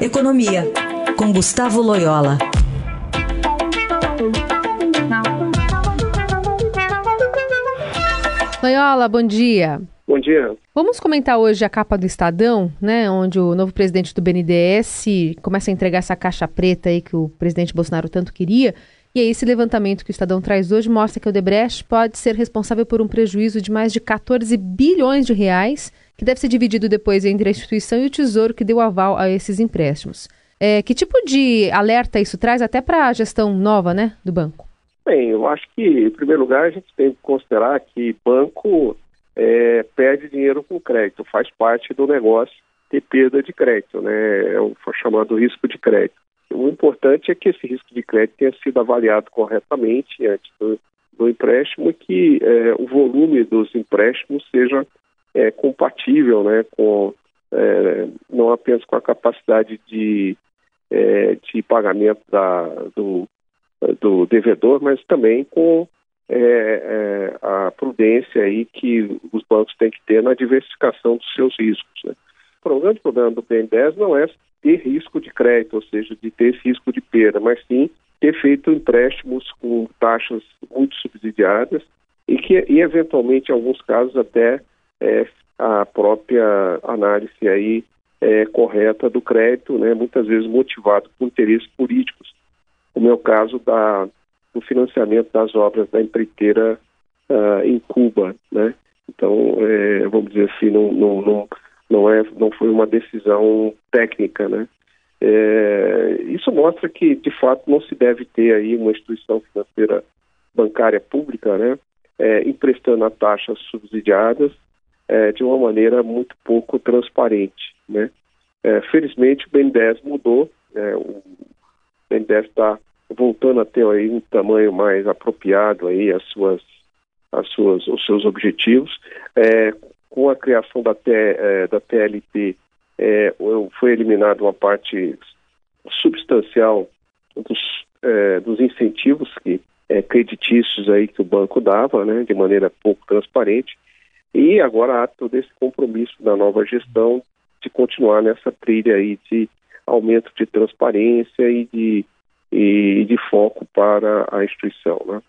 Economia, com Gustavo Loyola. Loyola, bom dia. Bom dia. Vamos comentar hoje a capa do Estadão, né, onde o novo presidente do BNDES começa a entregar essa caixa preta aí que o presidente Bolsonaro tanto queria. E aí esse levantamento que o Estadão traz hoje mostra que o Debrecht pode ser responsável por um prejuízo de mais de 14 bilhões de reais, que deve ser dividido depois entre a instituição e o Tesouro que deu aval a esses empréstimos. É, que tipo de alerta isso traz até para a gestão nova, né, do banco? Bem, eu acho que, em primeiro lugar, a gente tem que considerar que banco é, perde dinheiro com crédito, faz parte do negócio ter perda de crédito, né? É o chamado risco de crédito. O importante é que esse risco de crédito tenha sido avaliado corretamente antes do, do empréstimo e que é, o volume dos empréstimos seja é, compatível, né, com é, não apenas com a capacidade de, é, de pagamento da, do, do devedor, mas também com é, é, a prudência aí que os bancos têm que ter na diversificação dos seus riscos. Né? O grande problema do BN10 não é ter risco de crédito, ou seja, de ter esse risco de perda, mas sim ter feito empréstimos com taxas muito subsidiadas e que, e eventualmente, em alguns casos, até é, a própria análise aí é, correta do crédito, né, muitas vezes motivado por interesses políticos, como é o caso da o financiamento das obras da empreiteira uh, em Cuba, né? Então, é, vamos dizer assim, não, não, não, não, é, não foi uma decisão técnica, né? É, isso mostra que, de fato, não se deve ter aí uma instituição financeira bancária pública, né? É, emprestando a taxas subsidiadas é, de uma maneira muito pouco transparente, né? É, felizmente, o BNDES mudou, né? o BNDES está voltando a ter aí um tamanho mais apropriado aí as suas, as suas, os seus objetivos. Com a criação da, T, é, da TLT, é, foi eliminada uma parte substancial dos, é, dos incentivos que é, creditícios aí que o banco dava, né, de maneira pouco transparente. E agora há todo esse compromisso da nova gestão de continuar nessa trilha aí de aumento de transparência e de e de foco para a instituição. Né?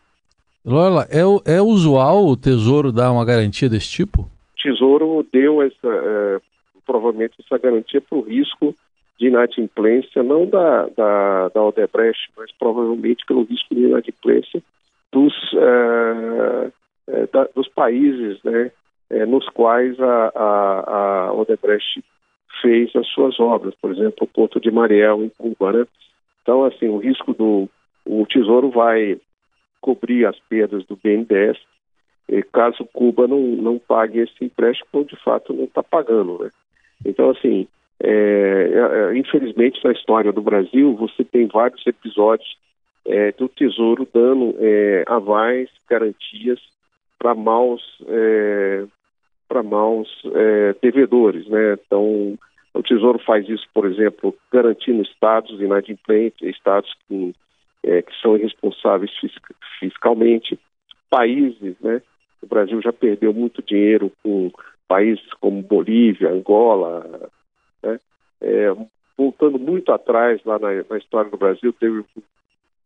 Lola, é, é usual o Tesouro dar uma garantia desse tipo? Tesouro deu essa, é, provavelmente essa garantia para o risco de inadimplência, não da, da, da Odebrecht, mas provavelmente pelo risco de inadimplência dos, é, é, da, dos países né, é, nos quais a, a, a Odebrecht fez as suas obras, por exemplo, o Porto de Mariel, em Cuba, né? Então, assim, o risco do o Tesouro vai cobrir as perdas do BNDES caso Cuba não, não pague esse empréstimo, de fato não está pagando, né? Então, assim, é, é, infelizmente na história do Brasil você tem vários episódios é, do Tesouro dando é, avais, garantias para maus é, para maus é, devedores, né? Então o Tesouro faz isso, por exemplo, garantindo estados inadimplentes, estados que, é, que são irresponsáveis fiscalmente, países, né? O Brasil já perdeu muito dinheiro com países como Bolívia, Angola, né? É, voltando muito atrás lá na, na, história do Brasil, teve o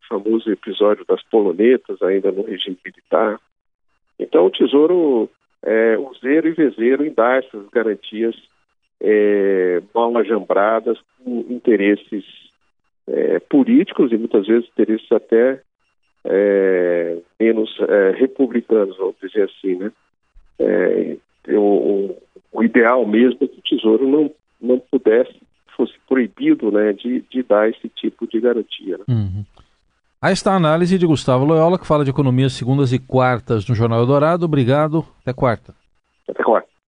famoso episódio das polonetas ainda no regime militar. Então o Tesouro é useiro e vezeiro em dar essas garantias é, mal ajambradas com interesses é, políticos e muitas vezes interesses até é, menos é, republicanos, vamos dizer assim, né? É, o, o, ideal mesmo é que o Tesouro não, não pudesse, fosse proibido né, de, de dar esse tipo de garantia. Né? Uhum. Aí está a análise de Gustavo Loyola, que fala de economia segundas e quartas no Jornal Eldorado. Obrigado. Até quarta. Até quarta.